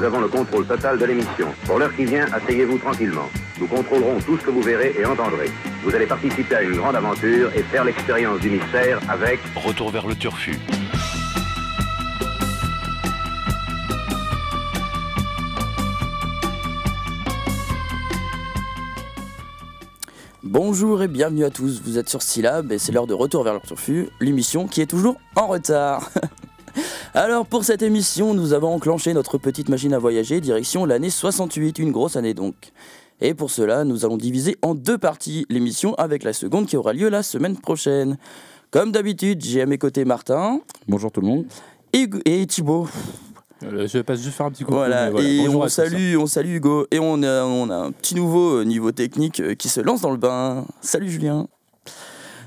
nous avons le contrôle total de l'émission. Pour l'heure qui vient, asseyez-vous tranquillement. Nous contrôlerons tout ce que vous verrez et entendrez. Vous allez participer à une grande aventure et faire l'expérience du mystère avec Retour vers le turfu. Bonjour et bienvenue à tous, vous êtes sur Syllab et c'est l'heure de Retour vers le turfu, l'émission qui est toujours en retard. Alors pour cette émission, nous avons enclenché notre petite machine à voyager direction l'année 68, une grosse année donc. Et pour cela, nous allons diviser en deux parties l'émission avec la seconde qui aura lieu la semaine prochaine. Comme d'habitude, j'ai à mes côtés Martin. Bonjour tout le monde. Et, et Thibaut. Euh, je passe juste faire un petit coup. Voilà, et on salue, on salue Hugo. Et on a, on a un petit nouveau niveau technique euh, qui se lance dans le bain. Salut Julien.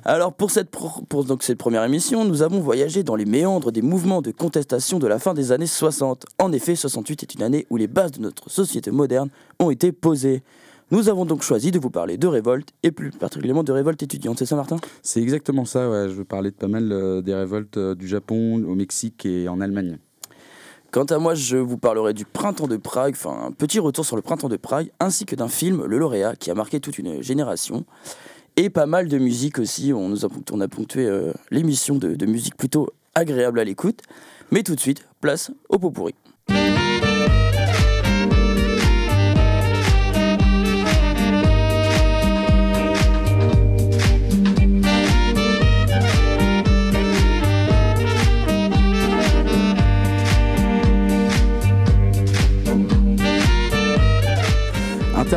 Alors pour cette, pour donc cette première émission, nous avons voyagé dans les méandres des mouvements de contestation de la fin des années 60. En effet, 68 est une année où les bases de notre société moderne ont été posées. Nous avons donc choisi de vous parler de révolte, et plus particulièrement de révolte étudiante, c'est ça Martin? C'est exactement ça, ouais. je veux parler de pas mal euh, des révoltes euh, du Japon, au Mexique et en Allemagne. Quant à moi, je vous parlerai du printemps de Prague, enfin un petit retour sur le printemps de Prague, ainsi que d'un film, Le Lauréat, qui a marqué toute une génération. Et pas mal de musique aussi, on, a ponctué euh, l'émission de, de musique plutôt agréable à l'écoute. Mais tout de suite, place au pot pourri.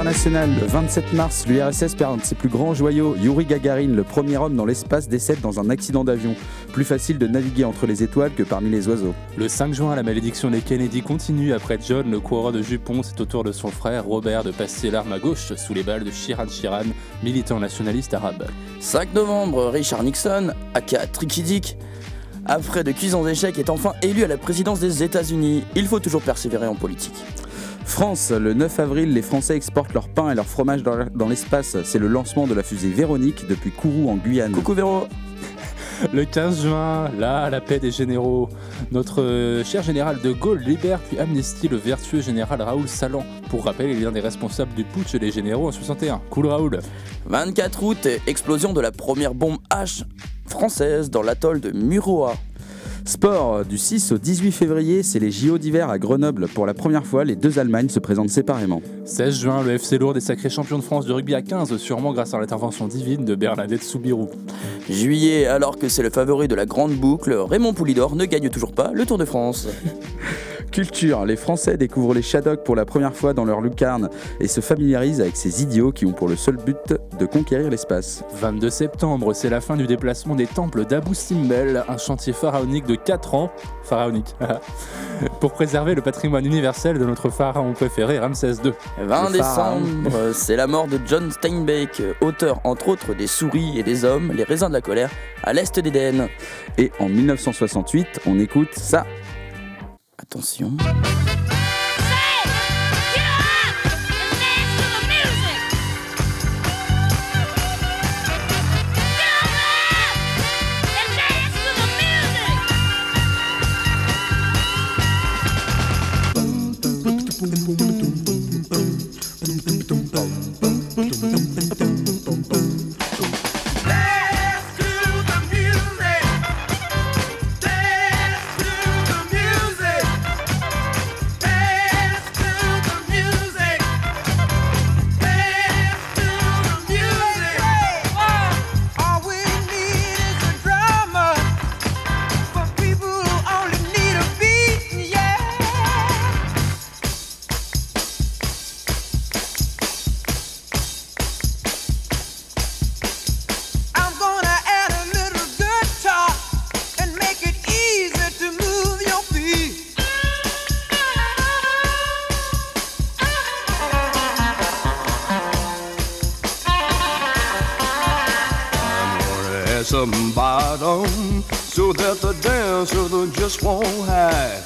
International, le 27 mars, l'URSS perd un de ses plus grands joyaux. Yuri Gagarin, le premier homme dans l'espace, décède dans un accident d'avion. Plus facile de naviguer entre les étoiles que parmi les oiseaux. Le 5 juin, la malédiction des Kennedy continue. Après John, le coureur de jupon, c'est au tour de son frère Robert de passer l'arme à gauche sous les balles de Shiran Shiran, militant nationaliste arabe. 5 novembre, Richard Nixon, aka Tricky Dick, après de cuisants échecs, est enfin élu à la présidence des États-Unis. Il faut toujours persévérer en politique. France, le 9 avril, les Français exportent leur pain et leur fromage dans l'espace. C'est le lancement de la fusée Véronique depuis Kourou en Guyane. Coucou Véro le 15 juin, là, la paix des généraux. Notre euh, cher général de Gaulle libère puis amnistie le vertueux général Raoul Salan. Pour rappel, il est l'un des responsables du putsch des généraux en 61. Cool Raoul. 24 août, explosion de la première bombe H française dans l'atoll de Muroa. Sport, du 6 au 18 février, c'est les JO d'hiver à Grenoble. Pour la première fois, les deux Allemagnes se présentent séparément. 16 juin, le FC Lourdes est sacré champion de France de rugby à 15, sûrement grâce à l'intervention divine de Bernadette Soubirou. Juillet, alors que c'est le favori de la grande boucle, Raymond Poulidor ne gagne toujours pas le Tour de France. Culture, les Français découvrent les Shadocks pour la première fois dans leur lucarne et se familiarisent avec ces idiots qui ont pour le seul but de conquérir l'espace. 22 septembre, c'est la fin du déplacement des temples d'Abu Simbel, un chantier pharaonique de 4 ans, pharaonique, pour préserver le patrimoine universel de notre pharaon préféré, Ramsès II. 20 décembre, c'est la mort de John Steinbeck, auteur entre autres des souris et des hommes, les raisins de la colère, à l'est d'Éden. Et en 1968, on écoute ça. Attention. So that the dancer just won't hide.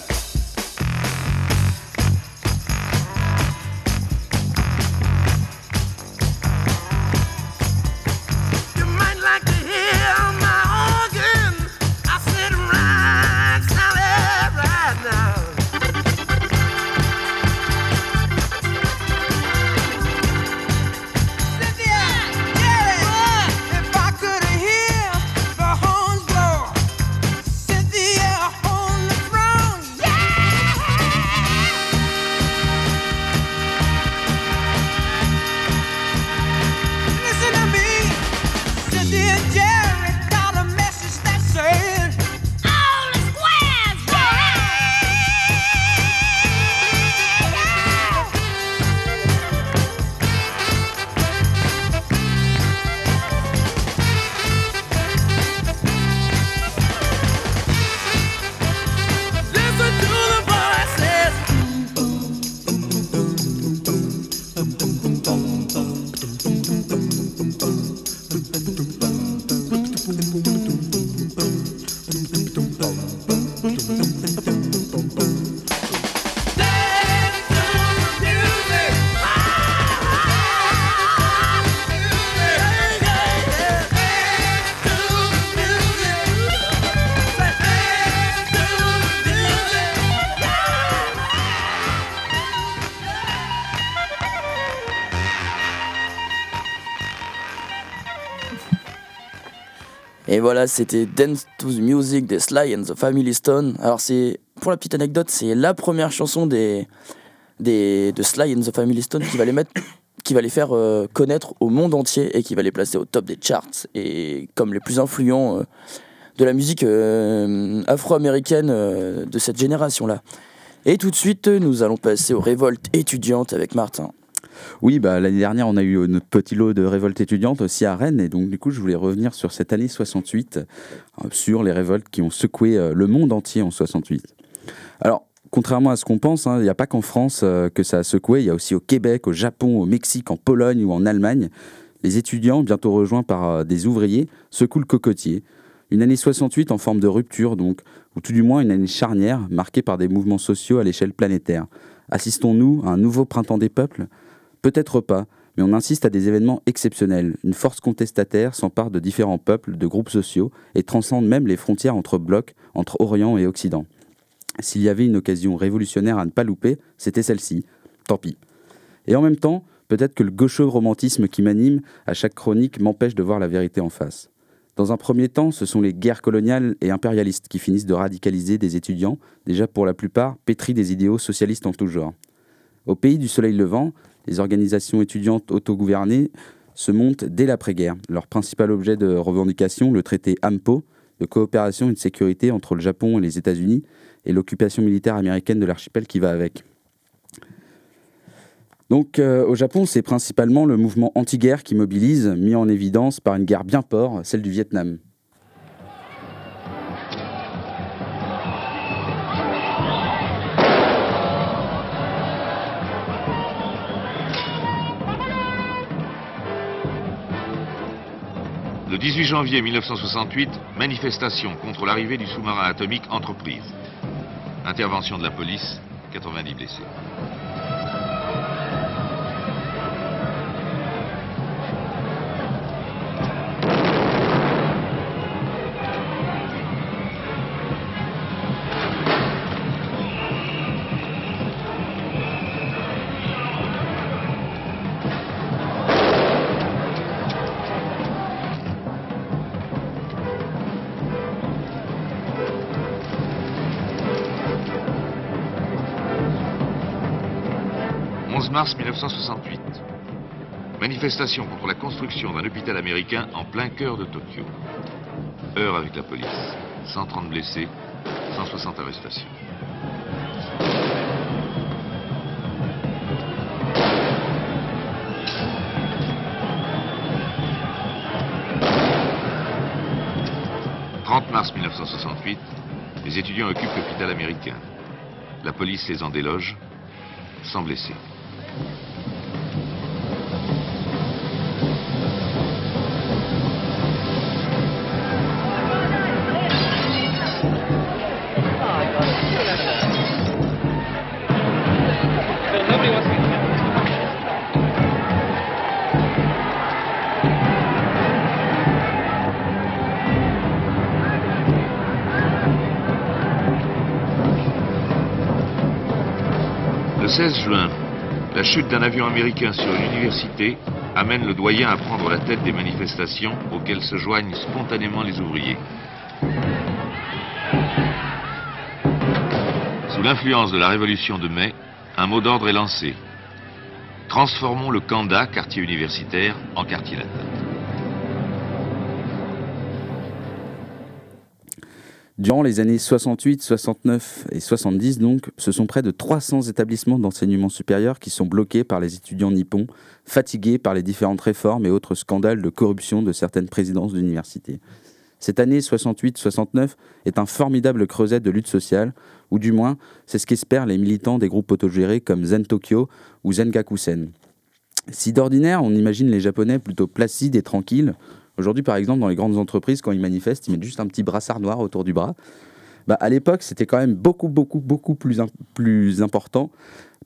Et voilà, c'était Dance to the Music des Sly and the Family Stone. Alors c'est, pour la petite anecdote, c'est la première chanson des, des, de Sly and the Family Stone qui va les mettre qui va les faire euh, connaître au monde entier et qui va les placer au top des charts et comme les plus influents euh, de la musique euh, afro-américaine de cette génération-là. Et tout de suite, nous allons passer aux révoltes étudiantes avec Martin. Oui, bah, l'année dernière, on a eu notre petit lot de révoltes étudiantes aussi à Rennes. Et donc, du coup, je voulais revenir sur cette année 68, euh, sur les révoltes qui ont secoué euh, le monde entier en 68. Alors, contrairement à ce qu'on pense, hein, il n'y a pas qu'en France euh, que ça a secoué. Il y a aussi au Québec, au Japon, au Mexique, en Pologne ou en Allemagne. Les étudiants, bientôt rejoints par des ouvriers, secouent le cocotier. Une année 68 en forme de rupture, donc, ou tout du moins une année charnière, marquée par des mouvements sociaux à l'échelle planétaire. Assistons-nous à un nouveau printemps des peuples? Peut-être pas, mais on insiste à des événements exceptionnels. Une force contestataire s'empare de différents peuples, de groupes sociaux, et transcende même les frontières entre blocs, entre Orient et Occident. S'il y avait une occasion révolutionnaire à ne pas louper, c'était celle-ci. Tant pis. Et en même temps, peut-être que le gaucho romantisme qui m'anime à chaque chronique m'empêche de voir la vérité en face. Dans un premier temps, ce sont les guerres coloniales et impérialistes qui finissent de radicaliser des étudiants, déjà pour la plupart pétris des idéaux socialistes en tout genre. Au pays du soleil levant, les organisations étudiantes autogouvernées se montent dès l'après-guerre. Leur principal objet de revendication, le traité AMPO, de coopération et de sécurité entre le Japon et les États-Unis, et l'occupation militaire américaine de l'archipel qui va avec. Donc euh, au Japon, c'est principalement le mouvement anti-guerre qui mobilise, mis en évidence par une guerre bien port, celle du Vietnam. 18 janvier 1968, manifestation contre l'arrivée du sous-marin atomique Entreprise. Intervention de la police, 90 blessés. 11 mars 1968. Manifestation contre la construction d'un hôpital américain en plein cœur de Tokyo. Heure avec la police. 130 blessés, 160 arrestations. « 30 mars 1968, les étudiants occupent l'hôpital américain. La police les en déloge, sans blessés. 16 juin, la chute d'un avion américain sur une université amène le doyen à prendre la tête des manifestations auxquelles se joignent spontanément les ouvriers. Sous l'influence de la révolution de mai, un mot d'ordre est lancé. Transformons le Kanda, quartier universitaire, en quartier latin. Durant les années 68, 69 et 70, donc, ce sont près de 300 établissements d'enseignement supérieur qui sont bloqués par les étudiants nippons, fatigués par les différentes réformes et autres scandales de corruption de certaines présidences d'université. Cette année 68-69 est un formidable creuset de lutte sociale, ou du moins, c'est ce qu'espèrent les militants des groupes autogérés comme Zen Tokyo ou Zengakusen. Si d'ordinaire, on imagine les Japonais plutôt placides et tranquilles, Aujourd'hui, par exemple, dans les grandes entreprises, quand ils manifestent, ils mettent juste un petit brassard noir autour du bras. bah, À l'époque, c'était quand même beaucoup, beaucoup, beaucoup plus, plus important.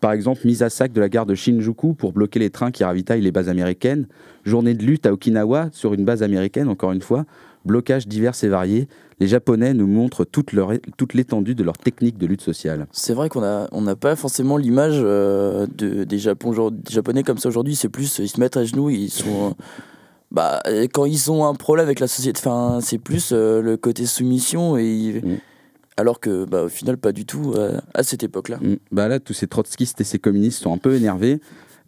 Par exemple, mise à sac de la gare de Shinjuku pour bloquer les trains qui ravitaillent les bases américaines. Journée de lutte à Okinawa sur une base américaine, encore une fois. Blocages divers et variés. Les Japonais nous montrent toute, l'étendue de leur technique de lutte sociale. C'est vrai qu'on n'a on n'a pas forcément l'image euh, de, des, des Japonais comme ça aujourd'hui. C'est plus, ils se mettent à genoux, ils sont bah, quand ils ont un problème avec la société, enfin, c'est plus euh, le côté soumission et mm. alors que bah, au final pas du tout euh, à cette époque-là. Mm. Bah là, tous ces trotskistes et ces communistes sont un peu énervés.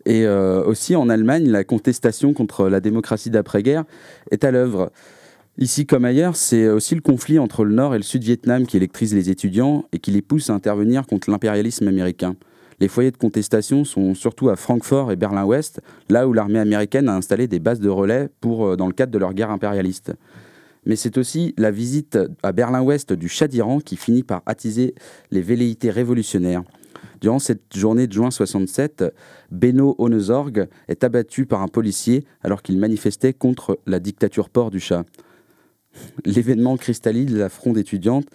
Et euh, aussi en Allemagne, la contestation contre la démocratie d'après-guerre est à l'œuvre. Ici comme ailleurs, c'est aussi le conflit entre le Nord et le Sud-Vietnam qui électrise les étudiants et qui les pousse à intervenir contre l'impérialisme américain. Les foyers de contestation sont surtout à Francfort et Berlin-Ouest, là où l'armée américaine a installé des bases de relais euh, dans le cadre de leur guerre impérialiste. Mais c'est aussi la visite à Berlin-Ouest du Shah d'Iran qui finit par attiser les velléités révolutionnaires. Durant cette journée de juin 67, Beno Honezorg est abattu par un policier alors qu'il manifestait contre la dictature port du Shah. L'événement cristallise la fronde étudiante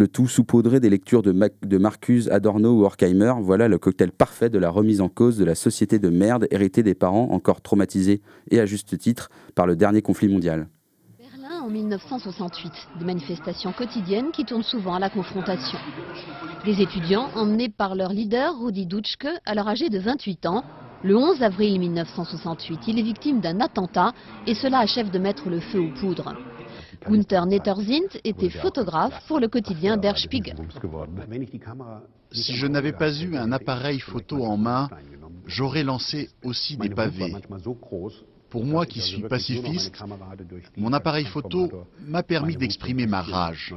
le tout saupoudré des lectures de, de Marcuse, Adorno ou Horkheimer, voilà le cocktail parfait de la remise en cause de la société de merde héritée des parents encore traumatisés et à juste titre par le dernier conflit mondial. Berlin en 1968, des manifestations quotidiennes qui tournent souvent à la confrontation. Des étudiants emmenés par leur leader Rudi Dutschke, alors âgé de 28 ans, le 11 avril 1968, il est victime d'un attentat et cela achève de mettre le feu aux poudres. Gunther Nettersint était photographe pour le quotidien Der Spiegel. Si je n'avais pas eu un appareil photo en main, j'aurais lancé aussi des pavés. Pour moi qui suis pacifiste, mon appareil photo m'a permis d'exprimer ma rage.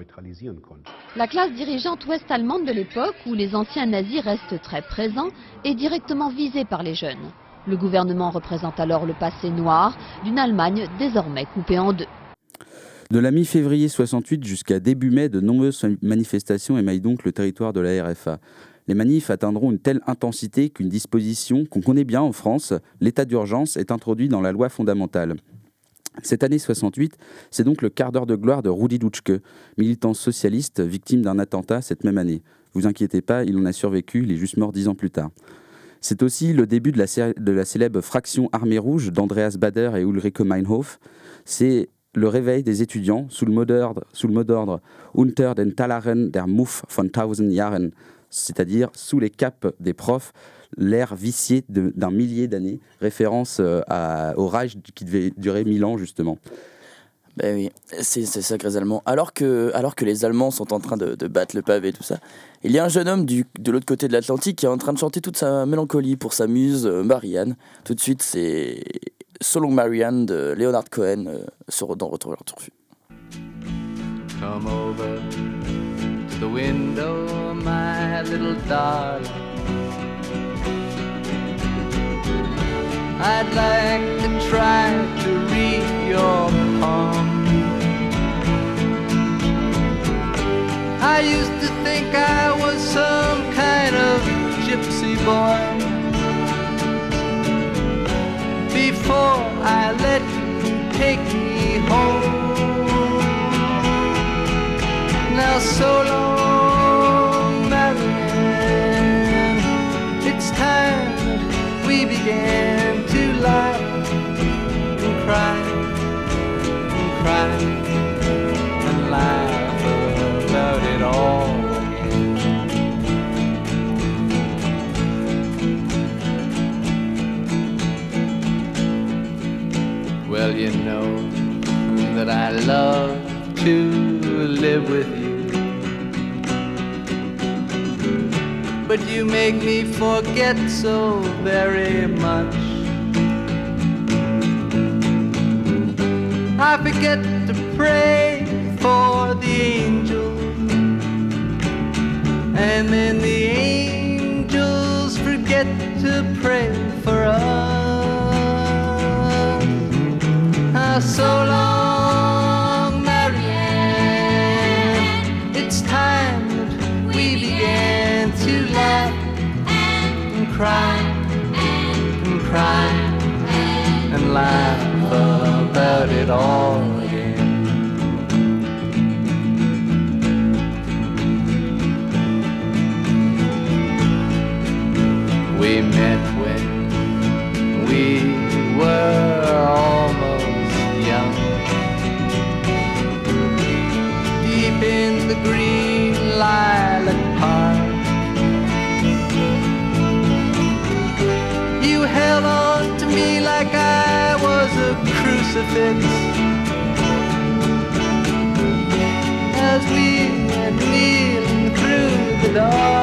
La classe dirigeante ouest-allemande de l'époque, où les anciens nazis restent très présents, est directement visée par les jeunes. Le gouvernement représente alors le passé noir d'une Allemagne désormais coupée en deux. De la mi-février 68 jusqu'à début mai, de nombreuses manifestations émaillent donc le territoire de la RFA. Les manifs atteindront une telle intensité qu'une disposition qu'on connaît bien en France, l'état d'urgence, est introduit dans la loi fondamentale. Cette année 68, c'est donc le quart d'heure de gloire de Rudi Dutschke, militant socialiste victime d'un attentat cette même année. Vous inquiétez pas, il en a survécu, il est juste mort dix ans plus tard. C'est aussi le début de la, célèbre fraction Armée Rouge d'Andreas Bader et Ulrike Meinhof. C'est le réveil des étudiants sous le mot d'ordre, sous le Unter den Talaren der Muff von tausend Jahren, c'est-à-dire sous les capes des profs, l'ère vicié d'un millier d'années, référence euh, au Reich qui devait durer mille ans justement. Ben oui, c'est sacrés Allemands. Alors que, alors que les Allemands sont en train de, battre le pavé tout ça, il y a un jeune homme du, de l'autre côté de l'Atlantique qui est en train de chanter toute sa mélancolie pour sa muse euh, Marianne. Tout de suite, c'est Selon Marianne de Leonard Cohen euh, dans Retour vers Come over to the window, my little darling. I'd like to try to read your palm. I used to think I was some kind of gypsy boy. Before I let you take me home. Now, so forget so very much. I forget to pray for the angels, and then cry and cry and laugh about it all crucifix as we are kneeling through the dark.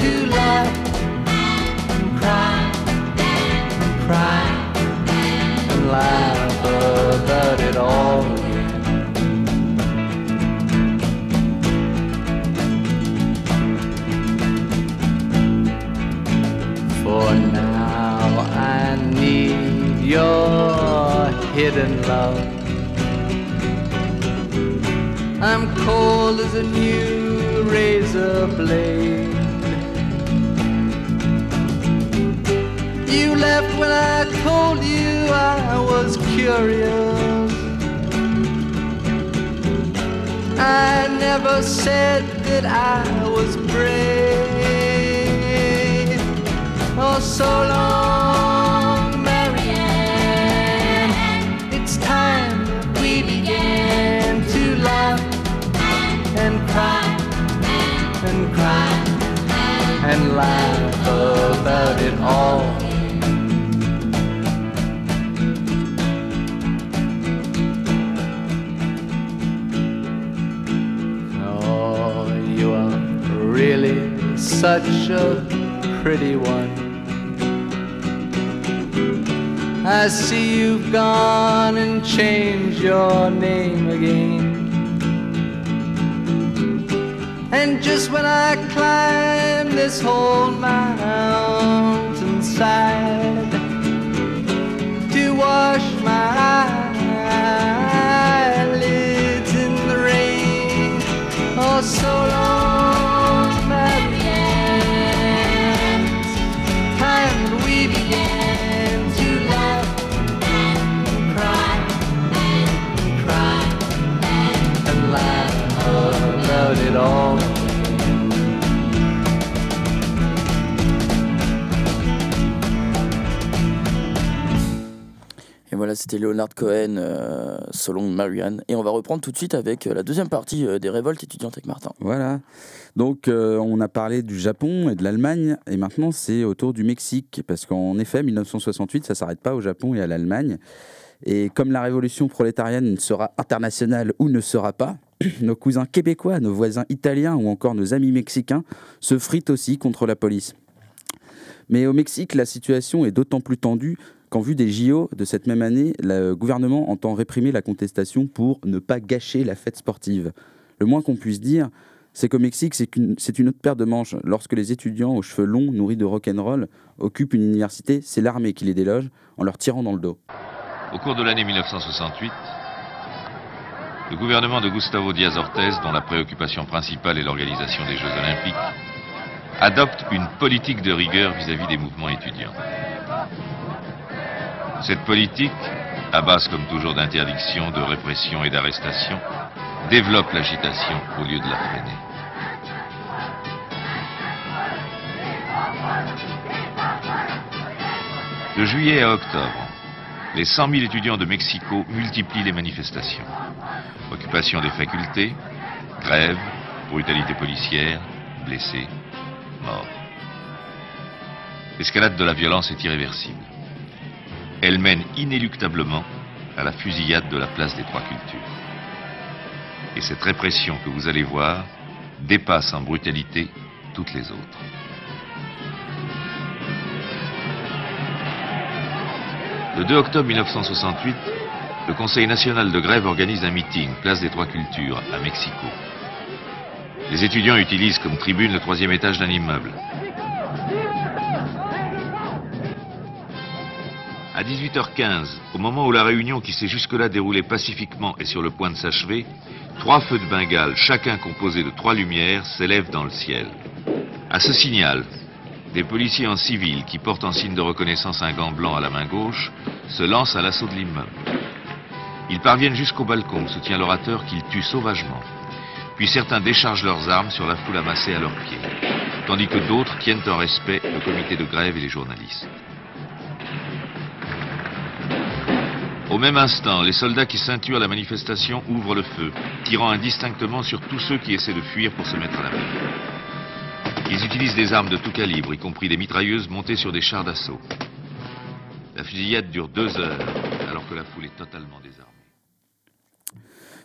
to laugh and cry and cry and laugh about it all again. For now I need your hidden love. I'm cold as a new razor blade. You left when I told you I was curious. I never said that I was brave. Oh, so long, Marianne. It's time we began to laugh and laugh about it all. Oh, you are really such a pretty one. I see you've gone and changed your name again. And just when I climb this whole mountainside to wash my eyelids in the rain, oh, so long, Marianne. Time that we began to laugh and cry and cry and laugh about it all. C'était Leonard Cohen, euh, Solon Marianne. Et on va reprendre tout de suite avec euh, la deuxième partie euh, des révoltes étudiantes avec Martin. Voilà. Donc, euh, on a parlé du Japon et de l'Allemagne, et maintenant c'est autour du Mexique, parce qu'en effet, 1968, ça s'arrête pas au Japon et à l'Allemagne. Et comme la révolution prolétarienne sera internationale ou ne sera pas, nos cousins québécois, nos voisins italiens ou encore nos amis mexicains se fritent aussi contre la police. Mais au Mexique, la situation est d'autant plus tendue qu'en vue des JO de cette même année, le gouvernement entend réprimer la contestation pour ne pas gâcher la fête sportive. Le moins qu'on puisse dire, c'est qu'au Mexique, c'est une autre paire de manches. Lorsque les étudiants aux cheveux longs, nourris de rock'n'roll, occupent une université, c'est l'armée qui les déloge en leur tirant dans le dos. Au cours de l'année 1968, le gouvernement de Gustavo Díaz Ortez, dont la préoccupation principale est l'organisation des Jeux Olympiques, adopte une politique de rigueur vis-à-vis des mouvements étudiants. Cette politique, à base comme toujours d'interdiction, de répression et d'arrestation, développe l'agitation au lieu de la freiner. De juillet à octobre, les 100 000 étudiants de Mexico multiplient les manifestations. Occupation des facultés, grève, brutalité policière, blessés, morts. L'escalade de la violence est irréversible elle mène inéluctablement à la fusillade de la place des Trois Cultures. Et cette répression que vous allez voir dépasse en brutalité toutes les autres. Le 2 octobre 1968, le Conseil national de grève organise un meeting, place des Trois Cultures, à Mexico. Les étudiants utilisent comme tribune le troisième étage d'un immeuble. À 18h15, au moment où la réunion qui s'est jusque-là déroulée pacifiquement est sur le point de s'achever, trois feux de Bengale, chacun composé de trois lumières, s'élèvent dans le ciel. À ce signal, des policiers en civil qui portent en signe de reconnaissance un gant blanc à la main gauche se lancent à l'assaut de l'immeuble. Ils parviennent jusqu'au balcon, soutient l'orateur qu'ils tuent sauvagement. Puis certains déchargent leurs armes sur la foule amassée à leurs pieds, tandis que d'autres tiennent en respect le comité de grève et les journalistes. Au même instant, les soldats qui ceinturent la manifestation ouvrent le feu, tirant indistinctement sur tous ceux qui essaient de fuir pour se mettre à l'abri. Ils utilisent des armes de tout calibre, y compris des mitrailleuses montées sur des chars d'assaut. La fusillade dure deux heures, alors que la foule est totalement désarmée.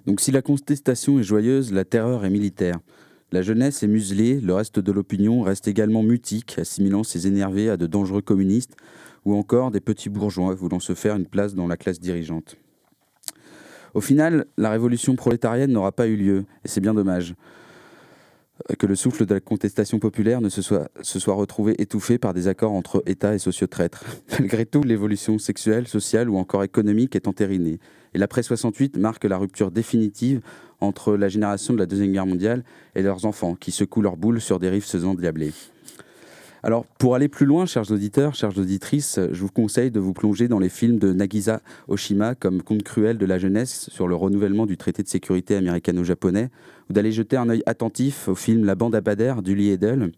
Donc si la contestation est joyeuse, la terreur est militaire. La jeunesse est muselée, le reste de l'opinion reste également mutique, assimilant ses énervés à de dangereux communistes, ou encore des petits bourgeois voulant se faire une place dans la classe dirigeante. Au final, la révolution prolétarienne n'aura pas eu lieu, et c'est bien dommage euh, que le souffle de la contestation populaire ne se soit, retrouvé étouffé par des accords entre État et sociotraîtres. Malgré tout, l'évolution sexuelle, sociale ou encore économique est entérinée. Et l'après 68 marque la rupture définitive entre la génération de la Deuxième Guerre mondiale et leurs enfants, qui secouent leurs boules sur des rives faisant diabler. Alors, pour aller plus loin, chers auditeurs, chères auditrices, je vous conseille de vous plonger dans les films de Nagisa Oshima comme Conte cruel de la jeunesse sur le renouvellement du traité de sécurité américano-japonais, ou d'aller jeter un œil attentif au film La bande à Bader d'Uli Edel,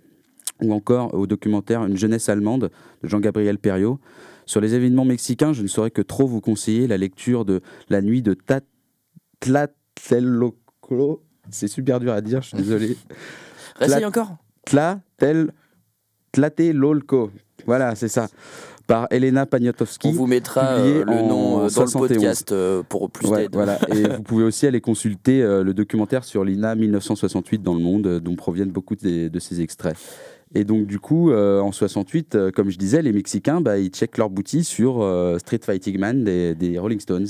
ou encore au documentaire Une jeunesse allemande de Jean-Gabriel Perriot. Sur les événements mexicains, je ne saurais que trop vous conseiller la lecture de La nuit de Tlatelolco. C'est super dur à dire, je suis désolé. Réessaye encore. Tlatel... Tlatelolco. Voilà, c'est ça. Par Elena Poniatowski. On vous mettra euh, le nom euh, dans le 71. podcast euh, pour plus Ouais, d'aide. voilà. Et vous pouvez aussi aller consulter euh, le documentaire sur l'INA 1968 dans le monde, dont proviennent beaucoup de ces extraits. Et donc, du coup, euh, en 68, euh, comme je disais, les Mexicains, bah, ils checkent leur boutique sur euh, Street Fighting Man des, des Rolling Stones.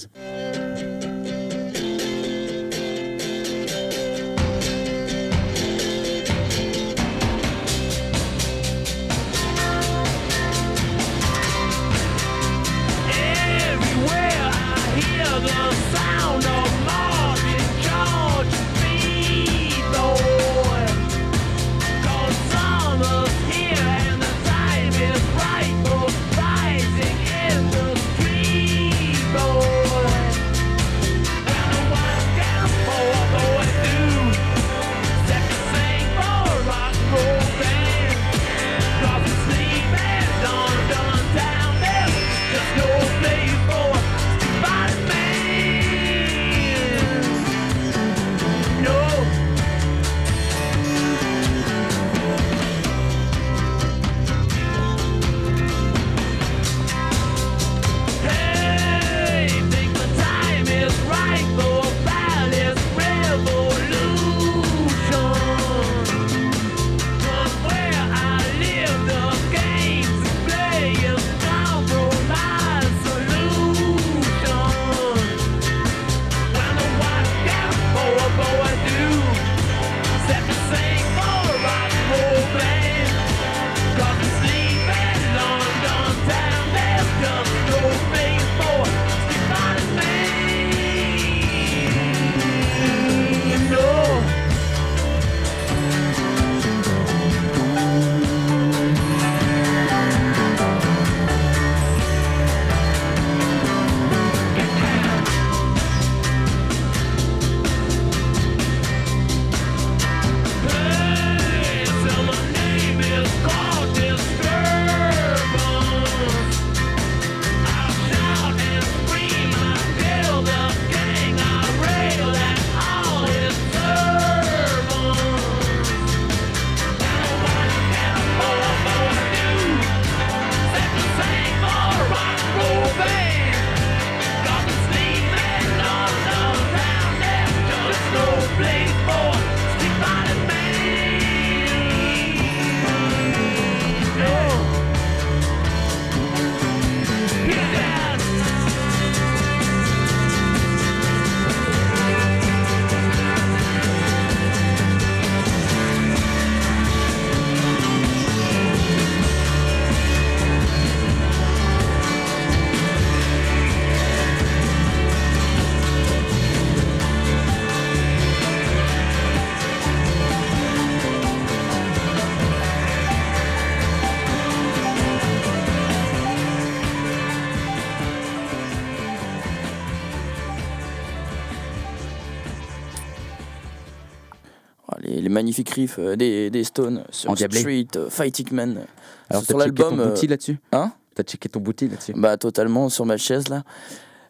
Euh, des, des Stones sur. Street, euh, Fighting Man. Alors, sur t'as checké ton l'album. euh, là-dessus Hein T'as checké ton bouti là-dessus Bah totalement sur ma chaise là.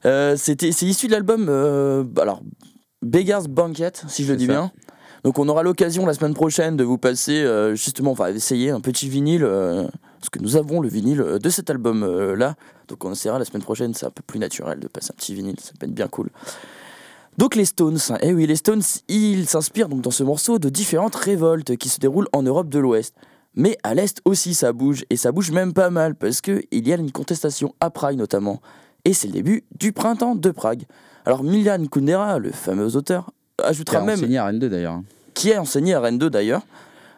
Euh, c'était c'est issu de l'album euh, alors Beggars Banquet si je le dis ça. bien. Donc on aura l'occasion la semaine prochaine de vous passer euh, justement enfin essayer un petit vinyle parce que nous avons le vinyle de cet album là. Donc on essaiera la semaine prochaine, c'est un peu plus naturel de passer un petit vinyle, ça peut être bien cool. Donc les Stones, eh oui les Stones, ils s'inspirent donc dans ce morceau de différentes révoltes qui se déroulent en Europe de l'Ouest. Mais à l'Est aussi ça bouge, et ça bouge même pas mal, parce qu'il y a une contestation à Prague notamment. Et c'est le début du printemps de Prague. Alors Milan Kundera, le fameux auteur, Qui a ajoutera même, enseigné à Rennes 2 d'ailleurs. qui a enseigné à Rennes 2 d'ailleurs,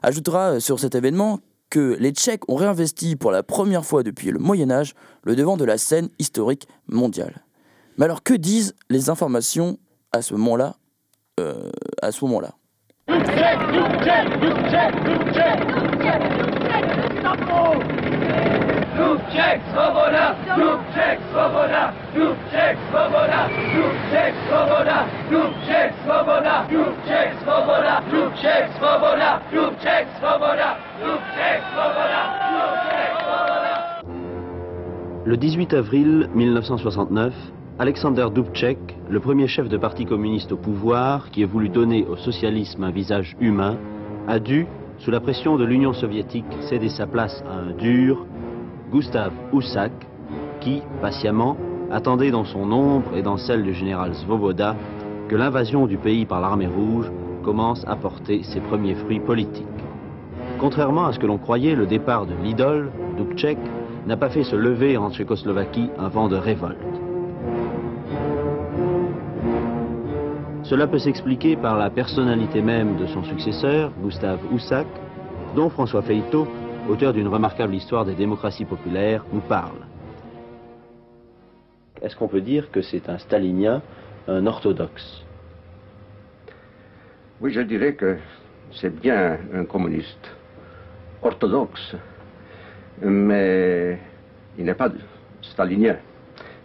ajoutera euh, sur cet événement que les Tchèques ont réinvesti pour la première fois depuis le Moyen Âge le devant de la scène historique mondiale. Mais alors que disent les informations à ce moment-là. Euh, à ce moment-là. Le 18 avril 1969, Alexander Dubček, le premier chef de parti communiste au pouvoir qui ait voulu donner au socialisme un visage humain, a dû, sous la pression de l'Union soviétique, céder sa place à un dur, Gustav Husak, qui, patiemment, attendait dans son ombre et dans celle du général Svoboda que l'invasion du pays par l'armée rouge commence à porter ses premiers fruits politiques. Contrairement à ce que l'on croyait, le départ de l'idole, Dubček, n'a pas fait se lever en Tchécoslovaquie un vent de révolte. Cela peut s'expliquer par la personnalité même de son successeur, Gustav Husak, dont François Feito, auteur d'une remarquable histoire des démocraties populaires, nous parle. Est-ce qu'on peut dire que c'est un stalinien, un orthodoxe? Oui, je dirais que c'est bien un communiste orthodoxe, mais il n'est pas stalinien.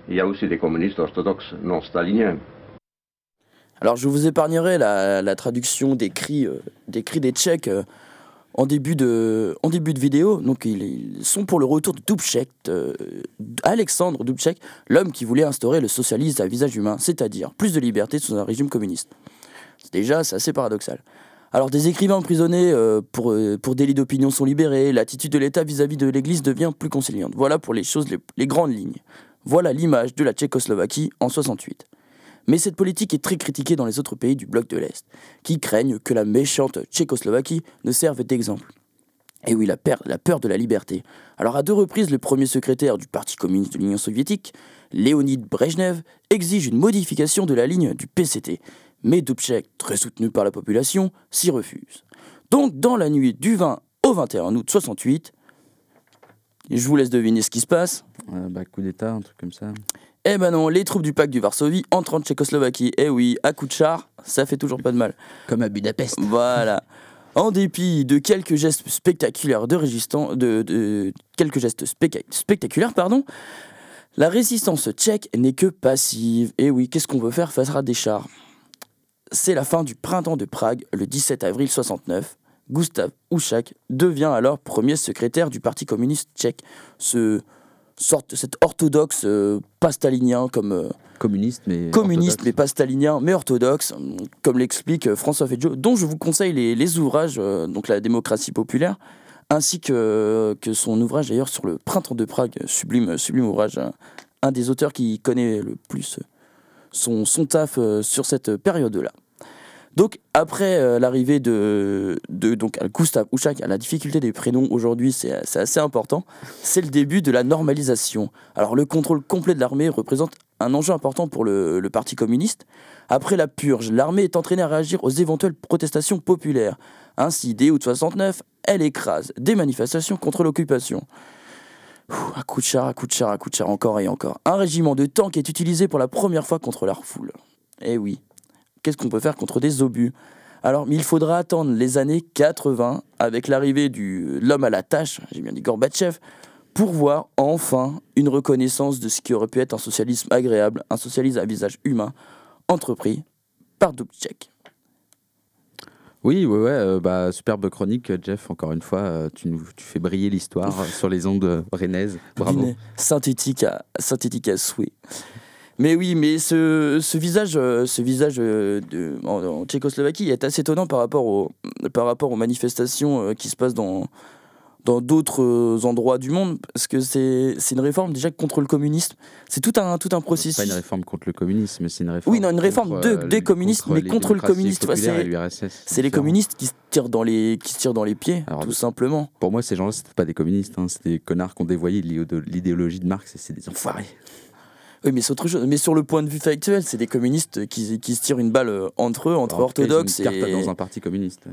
Il y a aussi des communistes orthodoxes non staliniens. Alors je vous épargnerai la, traduction des cris, euh, des cris des Tchèques euh, en, début de, vidéo. Donc ils, sont pour le retour de Dubček, euh, Alexandre Dubček, l'homme qui voulait instaurer le socialisme à visage humain, c'est-à-dire plus de liberté sous un régime communiste. Déjà, c'est assez paradoxal. Alors des écrivains emprisonnés pour, pour délit d'opinion sont libérés, l'attitude de l'État vis-à-vis de l'Église devient plus conciliante. Voilà pour les choses, les, les grandes lignes. Voilà l'image de la Tchécoslovaquie en 68. Mais cette politique est très critiquée dans les autres pays du bloc de l'Est, qui craignent que la méchante Tchécoslovaquie ne serve d'exemple. Et oui, la, peur de la liberté. Alors à deux reprises, le premier secrétaire du Parti communiste de l'Union soviétique, Léonid Brejnev, exige une modification de la ligne du PCT. Mais Dubček, très soutenu par la population, s'y refuse. Donc dans la nuit du 20 au 21 août 68, je vous laisse deviner ce qui se passe. Euh, bah, coup d'état, un truc comme ça. Eh ben non, les troupes du pacte du Varsovie entrent en Tchécoslovaquie. Eh oui, à coup de char, ça fait toujours pas de mal. Comme à Budapest. Voilà. En dépit de quelques gestes spectaculaires de résistance, de, de- quelques gestes specta- spectaculaires, pardon, la résistance tchèque n'est que passive. Et oui, qu'est-ce qu'on veut faire face à des chars? C'est la fin du printemps de Prague, le 17 avril 69. Gustav Husak devient alors premier secrétaire du Parti communiste tchèque. Ce sorte, cet orthodoxe, euh, pas stalinien comme euh, Communiste, mais. communiste orthodoxe. mais pas stalinien mais orthodoxe comme l'explique euh, François Feggio dont je vous conseille les, les ouvrages euh, donc la démocratie populaire ainsi que, que son ouvrage d'ailleurs sur le printemps de Prague sublime sublime ouvrage un, un des auteurs qui connaît le plus son, son taf euh, sur cette période là donc après euh, l'arrivée de, de donc Gustav Husak, la difficulté des prénoms aujourd'hui c'est assez important, c'est le début de la normalisation. Alors le contrôle complet de l'armée représente un enjeu important pour le, Parti communiste. Après la purge, l'armée est entraînée à réagir aux éventuelles protestations populaires. Ainsi, dès août 69, elle écrase des manifestations contre l'occupation. À coup de char, à coup de char, à coup de char, encore et encore. Un régiment de tanks est utilisé pour la première fois contre la foule. Eh oui, qu'est-ce qu'on peut faire contre des obus? Alors, mais il faudra attendre les années 80 avec l'arrivée du l'homme à la tâche, j'ai bien dit Gorbatchev, pour voir enfin une reconnaissance de ce qui aurait pu être un socialisme agréable, un socialisme à visage humain, entrepris par Dubček. Oui, ouais, ouais, euh, bah, superbe chronique, Jeff. Encore une fois, euh, tu, nous, tu fais briller l'histoire. euh, sur les ondes rennaises. Bravo. Synthétique à, synthétique à souhait. Mais oui, mais ce, ce visage, euh, ce visage euh, de, en, en Tchécoslovaquie est assez étonnant par rapport, au, par rapport aux manifestations euh, qui se passent dans dans d'autres endroits du monde, parce que c'est c'est une réforme déjà contre le communisme. C'est tout un, tout un C'est processus. pas une réforme contre le communisme, mais c'est une réforme. Oui, non, une réforme contre, de- euh, des communistes, contre mais contre le ouais, populaires c'est- et l'URSS, C'est les communistes qui se tirent dans les, qui se tirent dans les pieds, Alors, tout simplement. Pour moi, ces gens-là, c'était pas des communistes, hein, c'était des connards qui ont dévoyé l'idéo- l'idéologie de Marx et c'est des enfoirés. Oui, mais c'est autre chose. Mais sur le point de vue factuel, c'est des communistes qui, qui se tirent une balle euh, entre eux, entre Alors, cas, ils ont orthodoxes une carte et. dans un parti communiste.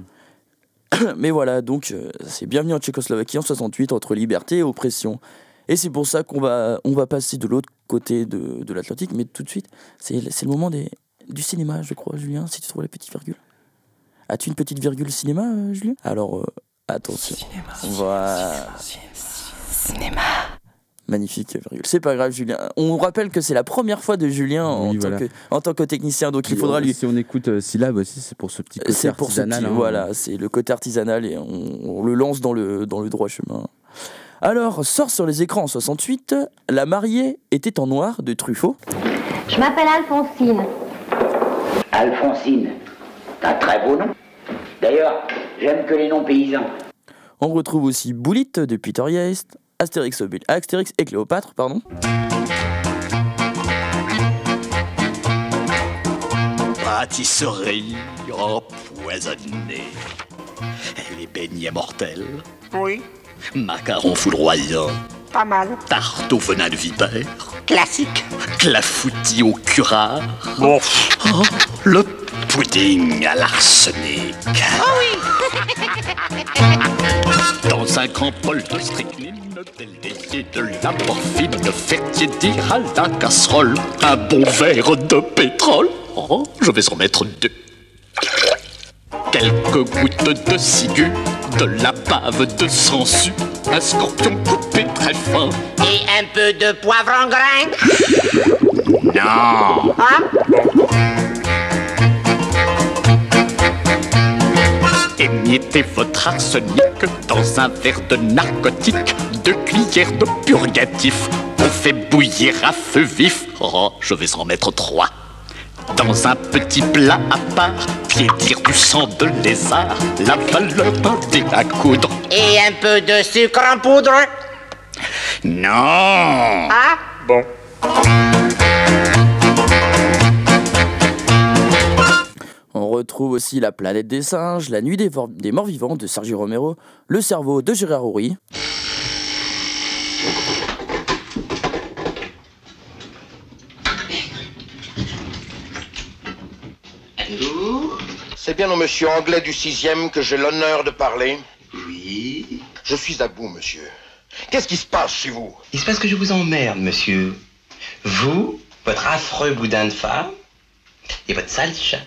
Mais voilà, donc euh, c'est bienvenue en Tchécoslovaquie en 68 entre liberté et oppression. Et c'est pour ça qu'on va, on va passer de l'autre côté de, de l'Atlantique, mais tout de suite, c'est c'est le moment des, du cinéma, je crois, Julien, si tu trouves la petite virgule. As-tu une petite virgule cinéma, euh, Julien? Alors, euh, attention. Voilà. Magnifique virgule. C'est pas grave, Julien. On rappelle que c'est la première fois de Julien en, tant, que, en tant que technicien, donc il faudra on- lui. Si on écoute euh, syllabe aussi, c'est pour ce petit côté C'est pour ce artisanal. petit- hein. voilà, c'est le côté artisanal et on, on le lance dans le, dans le droit chemin. Alors, sort sur les écrans en 68, La mariée était en noir de Truffaut. Je m'appelle Alphonsine. Alphonsine, t'as un très beau nom. D'ailleurs, j'aime que les noms paysans. On retrouve aussi Boulite de Peter Yeast, Astérix, Obé- Astérix et Cléopâtre, pardon. Pâtisserie empoisonnée. Les beignets mortels. Oui, Macarons foudroyants. pas mal. Tarte au venin de vipère. Classique. Clafoutis au curare. Oh, le pudding à l'arsenic. Dans un grand bol de strychnine, délié de la morphine, faites dire à la casserole un bon verre de pétrole. Oh, je vais en mettre deux. Quelques gouttes de ciguë, de la bave de sangsue, un scorpion coupé très fin. Et un peu de poivre en grain. Non Hein? Émiettez votre arsenic dans un verre de narcotique, deux cuillères de purgatif. On fait bouillir à feu vif. Oh, je vais en mettre trois. Dans un petit plat à part, piétir du sang de lézard, la valeur d'un dé à coudre. Et un peu de sucre en poudre. Non Hein Bon. Retrouve aussi La planète des singes, La nuit des, morts vivants de Sergio Romero, Le cerveau de Gérard Houry. C'est bien au monsieur anglais du sixième que j'ai l'honneur de parler Oui. Je suis à bout, monsieur. Qu'est-ce qui se passe chez vous? Il se passe que je vous emmerde, monsieur. Vous, votre affreux boudin de femme, et votre sale chat.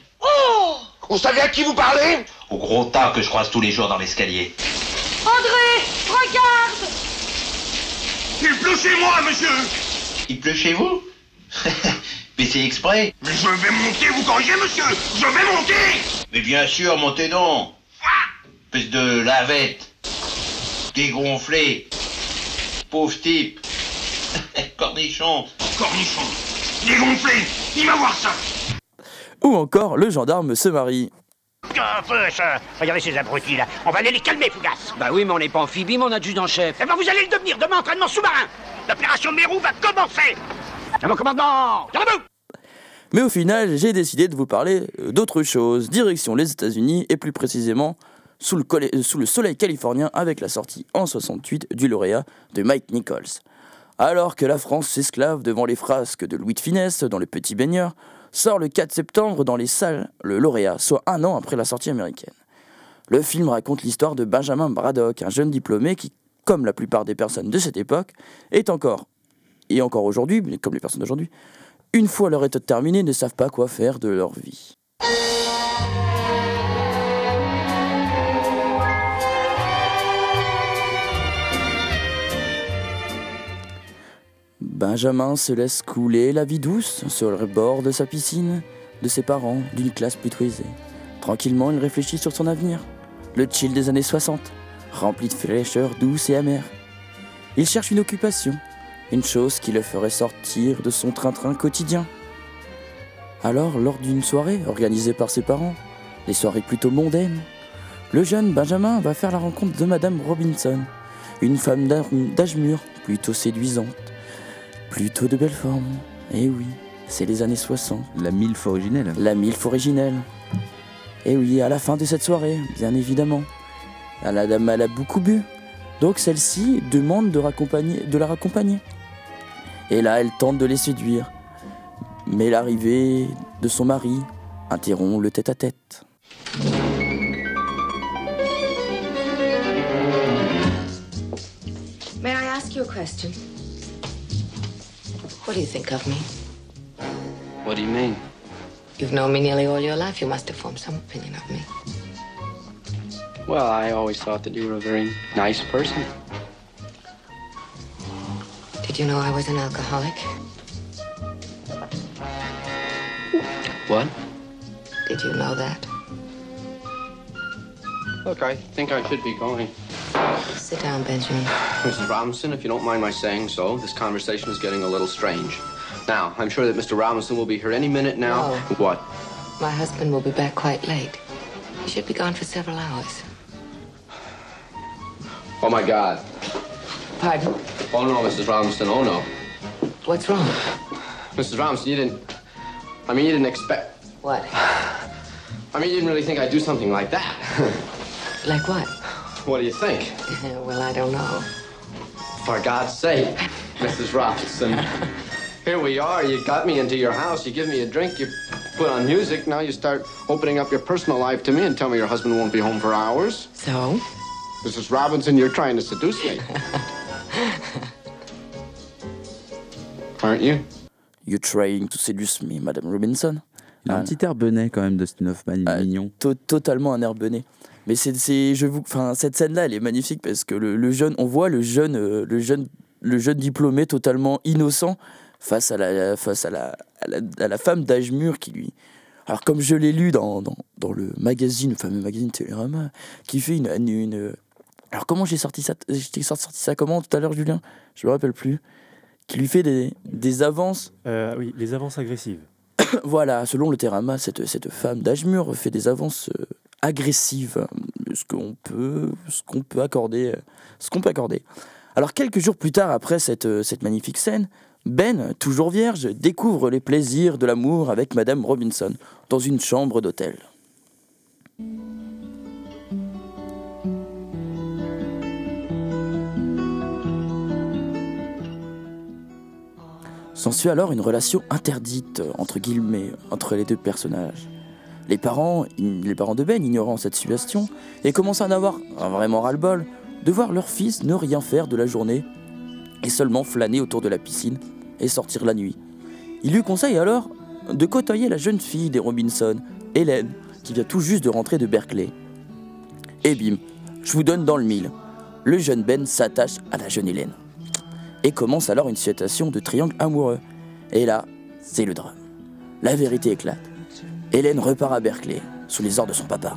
Vous savez à qui vous parlez Au gros tas que je croise tous les jours dans l'escalier. André, regarde Il pleut chez moi, monsieur Il pleut chez vous Mais c'est exprès. Mais je vais monter, vous corrigez, monsieur Je vais monter Mais bien sûr, montez donc. Espèce de lavette. Dégonflé. Pauvre type. Cornichon. Cornichon Dégonflé Il va voir ça Ou encore Le gendarme se marie. Un peu, ça Regardez ces abrutis là. On va aller les calmer, Fougas. Bah oui, mais on n'est pas amphibie, mon adjudant-chef. Eh ben vous allez le devenir demain, entraînement sous-marin. L'opération Mérou va commencer. À mon boue Mais au final, j'ai décidé de vous parler euh, d'autre chose. Direction les États-Unis et plus précisément sous le, euh, sous le soleil californien avec la sortie en 68 du lauréat de Mike Nichols. Alors que la France s'esclave devant les frasques de Louis de Finesse dans Le Petit Baigneur, sort le 4 septembre dans les salles le lauréat, soit un an après la sortie américaine. Le film raconte l'histoire de Benjamin Braddock, un jeune diplômé qui, comme la plupart des personnes de cette époque, est encore, et encore aujourd'hui, mais comme les personnes d'aujourd'hui, une fois leur étude terminée, ne savent pas quoi faire de leur vie. Benjamin se laisse couler la vie douce sur le bord de sa piscine, de ses parents, d'une classe plutôt aisée. Tranquillement, il réfléchit sur son avenir. Le chill des années 60, rempli de fraîcheur douce et amère. Il cherche une occupation, une chose qui le ferait sortir de son train-train quotidien. Alors, lors d'une soirée organisée par ses parents, des soirées plutôt mondaines, le jeune Benjamin va faire la rencontre de Madame Robinson, une femme d'âge d'âge mûr, plutôt séduisante, plutôt de belle forme. Eh oui, c'est les années 60. La MILF originelle. La MILF originelle. Et oui, à la fin de cette soirée, bien évidemment. Ah, La dame, elle a beaucoup bu. Donc celle-ci demande de, raccompagner- de la raccompagner. Et là, elle tente de les séduire. Mais l'arrivée de son mari interrompt le tête-à-tête. May I ask you a question? What do you think of me? What do you mean? You've known me nearly all your life. You must have formed some opinion of me. Well, I always thought that you were a very nice person. Did you know I was an alcoholic? What? Did you know that? Look, I think I should be going. Sit down, Benjamin. Mrs. Robinson, if you don't mind my saying so, this conversation is getting a little strange. Now, I'm sure that Mr. Robinson will be here any minute now. No. What? My husband will be back quite late. He should be gone for several hours. Oh, my God. Pardon? Oh, no, Mrs. Robinson, oh, no. What's wrong? Mrs. Robinson, you didn't. I mean, you didn't expect. What? I mean, you didn't really think I'd do something like that. Like what? What do you think? well, I don't know. For God's sake, Mrs. Robinson. Here we are. You got me into your house. You give me a drink. You put on music. Now you start opening up your personal life to me and tell me your husband won't be home for hours. So? Mrs. Robinson, you're trying to seduce me. Aren't you? You're trying to seduce me, Madame Robinson Il a un Ah. petit air benet quand même de Spin-off man- mignon. To- totalement un air bené. Mais c'est, c'est- je vous, enfin, cette scène-là, elle est magnifique parce que le, le jeune, on voit le jeune, euh, le jeune, le jeune diplômé totalement innocent face à la, face à la, à la, à la femme d'âge mûr qui lui. Alors comme je l'ai lu dans, dans, dans le magazine, le fameux magazine Télérama, qui fait une, une, une- alors comment j'ai sorti ça, j'ai sorti ça comment tout à l'heure, Julien? Je me rappelle plus. Qui lui fait des, des avances Euh, oui, les avances agressives. voilà, selon le Terrama, cette, cette femme d'âge mûr fait des avances euh, agressives, euh, ce qu'on peut, ce qu'on peut accorder, euh, ce qu'on peut accorder. Alors quelques jours plus tard, après cette, euh, cette magnifique scène, Ben, toujours vierge, découvre les plaisirs de l'amour avec Madame Robinson dans une chambre d'hôtel. S'ensuit alors une relation interdite, entre guillemets, entre les deux personnages. Les parents, de Ben, ignorant cette situation, et commencent à en avoir vraiment ras-le-bol de voir leur fils ne rien faire de la journée et seulement flâner autour de la piscine et sortir la nuit. Il lui conseille alors de côtoyer la jeune fille des Robinson, Hélène, qui vient tout juste de rentrer de Berkeley. Et bim, je vous donne dans le mille. Le jeune Ben s'attache à la jeune Hélène et commence alors une situation de triangle amoureux. Et là, c'est le drame. La vérité éclate. Hélène repart à Berkeley, sous les ordres de son papa.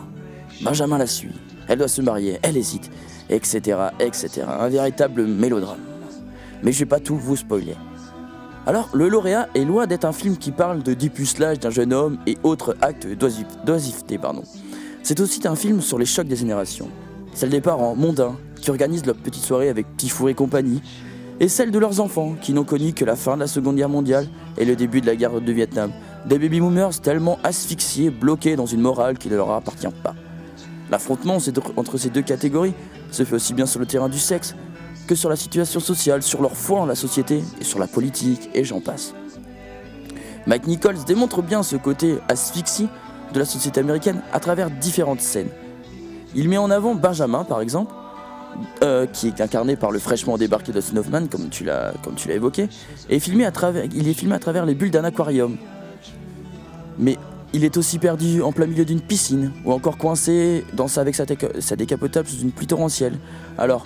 Benjamin la suit. Elle doit se marier, elle hésite, etc., etc. Un véritable mélodrame. Mais je vais pas tout vous spoiler. Alors, Le Lauréat est loin d'être un film qui parle de dépucelage d'un jeune homme et autres actes d'oisiveté. C'est aussi un film sur les chocs des générations. Celle des parents mondains qui organisent leur petite soirée avec Petit et compagnie, et celle de leurs enfants qui n'ont connu que la fin de la Seconde Guerre mondiale et le début de la guerre de Vietnam. Des baby-boomers tellement asphyxiés, bloqués dans une morale qui ne leur appartient pas. L'affrontement entre ces deux catégories se fait aussi bien sur le terrain du sexe que sur la situation sociale, sur leur foi en la société et sur la politique, et j'en passe. Mike Nichols démontre bien ce côté asphyxie de la société américaine à travers différentes scènes. Il met en avant Benjamin, par exemple, euh, qui est incarné par le fraîchement débarqué Dustin Hoffman, comme tu l'as, évoqué, et filmé il est filmé à travers les bulles d'un aquarium. Mais il est aussi perdu en plein milieu d'une piscine, ou encore coincé dans sa, avec sa, sa décapotable sous une pluie torrentielle. Alors,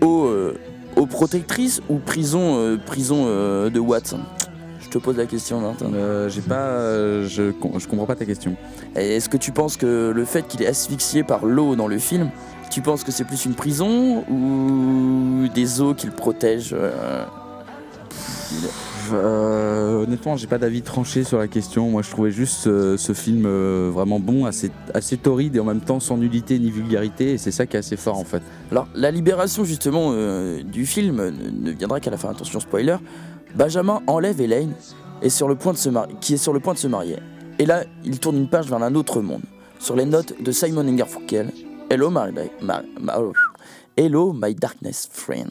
eau, euh, eau protectrice ou prison, euh, prison euh, de Watts? Je te pose la question, Martin. Euh, J'ai pas, je, com- je comprends pas ta question. Est-ce que tu penses que le fait qu'il est asphyxié par l'eau dans le film, tu penses que c'est plus une prison ou des eaux qui le protègent euh, Euh, honnêtement, j'ai pas d'avis tranché sur la question. Moi, je trouvais juste euh, ce film euh, vraiment bon, assez, assez torride et en même temps sans nullité ni vulgarité. Et c'est ça qui est assez fort en fait. Alors, la libération justement du film ne, viendra qu'à la fin. Attention, spoiler. Benjamin enlève Elaine et sur le point de se qui est sur le point de se marier. Et là, il tourne une page vers un autre monde. Sur les notes de Simon Garfunkel. Hello, my, my- my- oh. Hello, my darkness friend.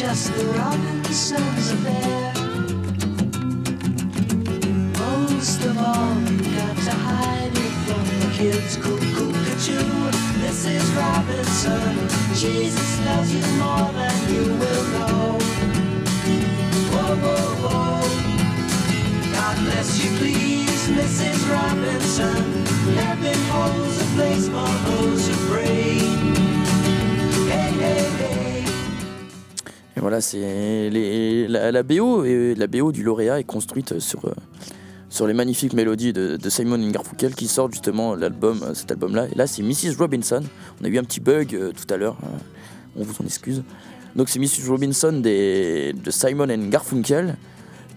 Just the Robinsons affair. Most of all, you got to hide it from the kids. Cuckoo, cuckoo, Mrs. Robinson. Jesus loves you more than you will know. Whoa, whoa, whoa. God bless you, please, Mrs. Robinson. Heaven holds a place for those who pray. Voilà, c'est la, BO la BO du lauréat est construite sur euh, sur les magnifiques mélodies de, Simon Garfunkel qui sort justement l'album, euh, cet album-là. Et là, c'est Mrs. Robinson. On a eu un petit bug euh, tout à l'heure. on vous en excuse. Donc c'est Mrs. Robinson de Simon Garfunkel.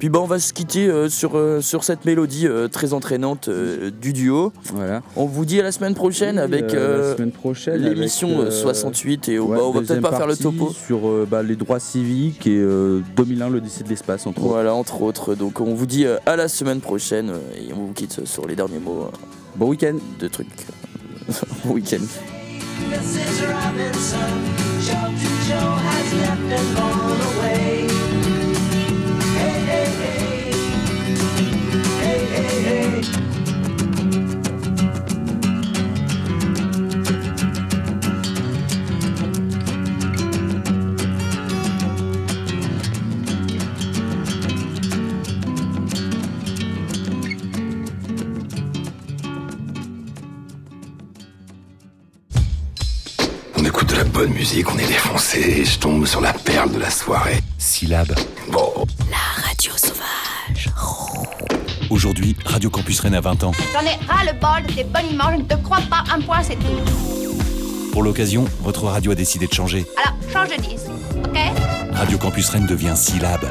Puis bah, on va se quitter euh, sur, euh, sur cette mélodie euh, très entraînante euh, du duo. Voilà. On vous dit à la semaine prochaine Oui, avec euh, euh, la semaine prochaine l'émission avec, euh, euh, 68 et Ouais, bah, on va peut-être pas faire le topo. sur euh, bah, les droits civiques et euh, 2001 l'Odyssée de l'espace entre autres. Voilà, entre autres. Donc on vous dit euh, à la semaine prochaine et on vous quitte sur les derniers mots. euh, bon week-end. De trucs. bon week-end. Mrs. Robinson, Joe to Joe has left and gone away. Bonne musique, on est défoncé, et je tombe sur la perle de la soirée. Syllabe. Bon. La radio sauvage. Aujourd'hui, Radio Campus Rennes a 20 ans. J'en ai ras le bol de tes boniments, je ne te crois pas un point, c'est tout. Pour l'occasion, votre radio a décidé de changer. Alors, change de disque, ok? Radio Campus Rennes devient Syllabe.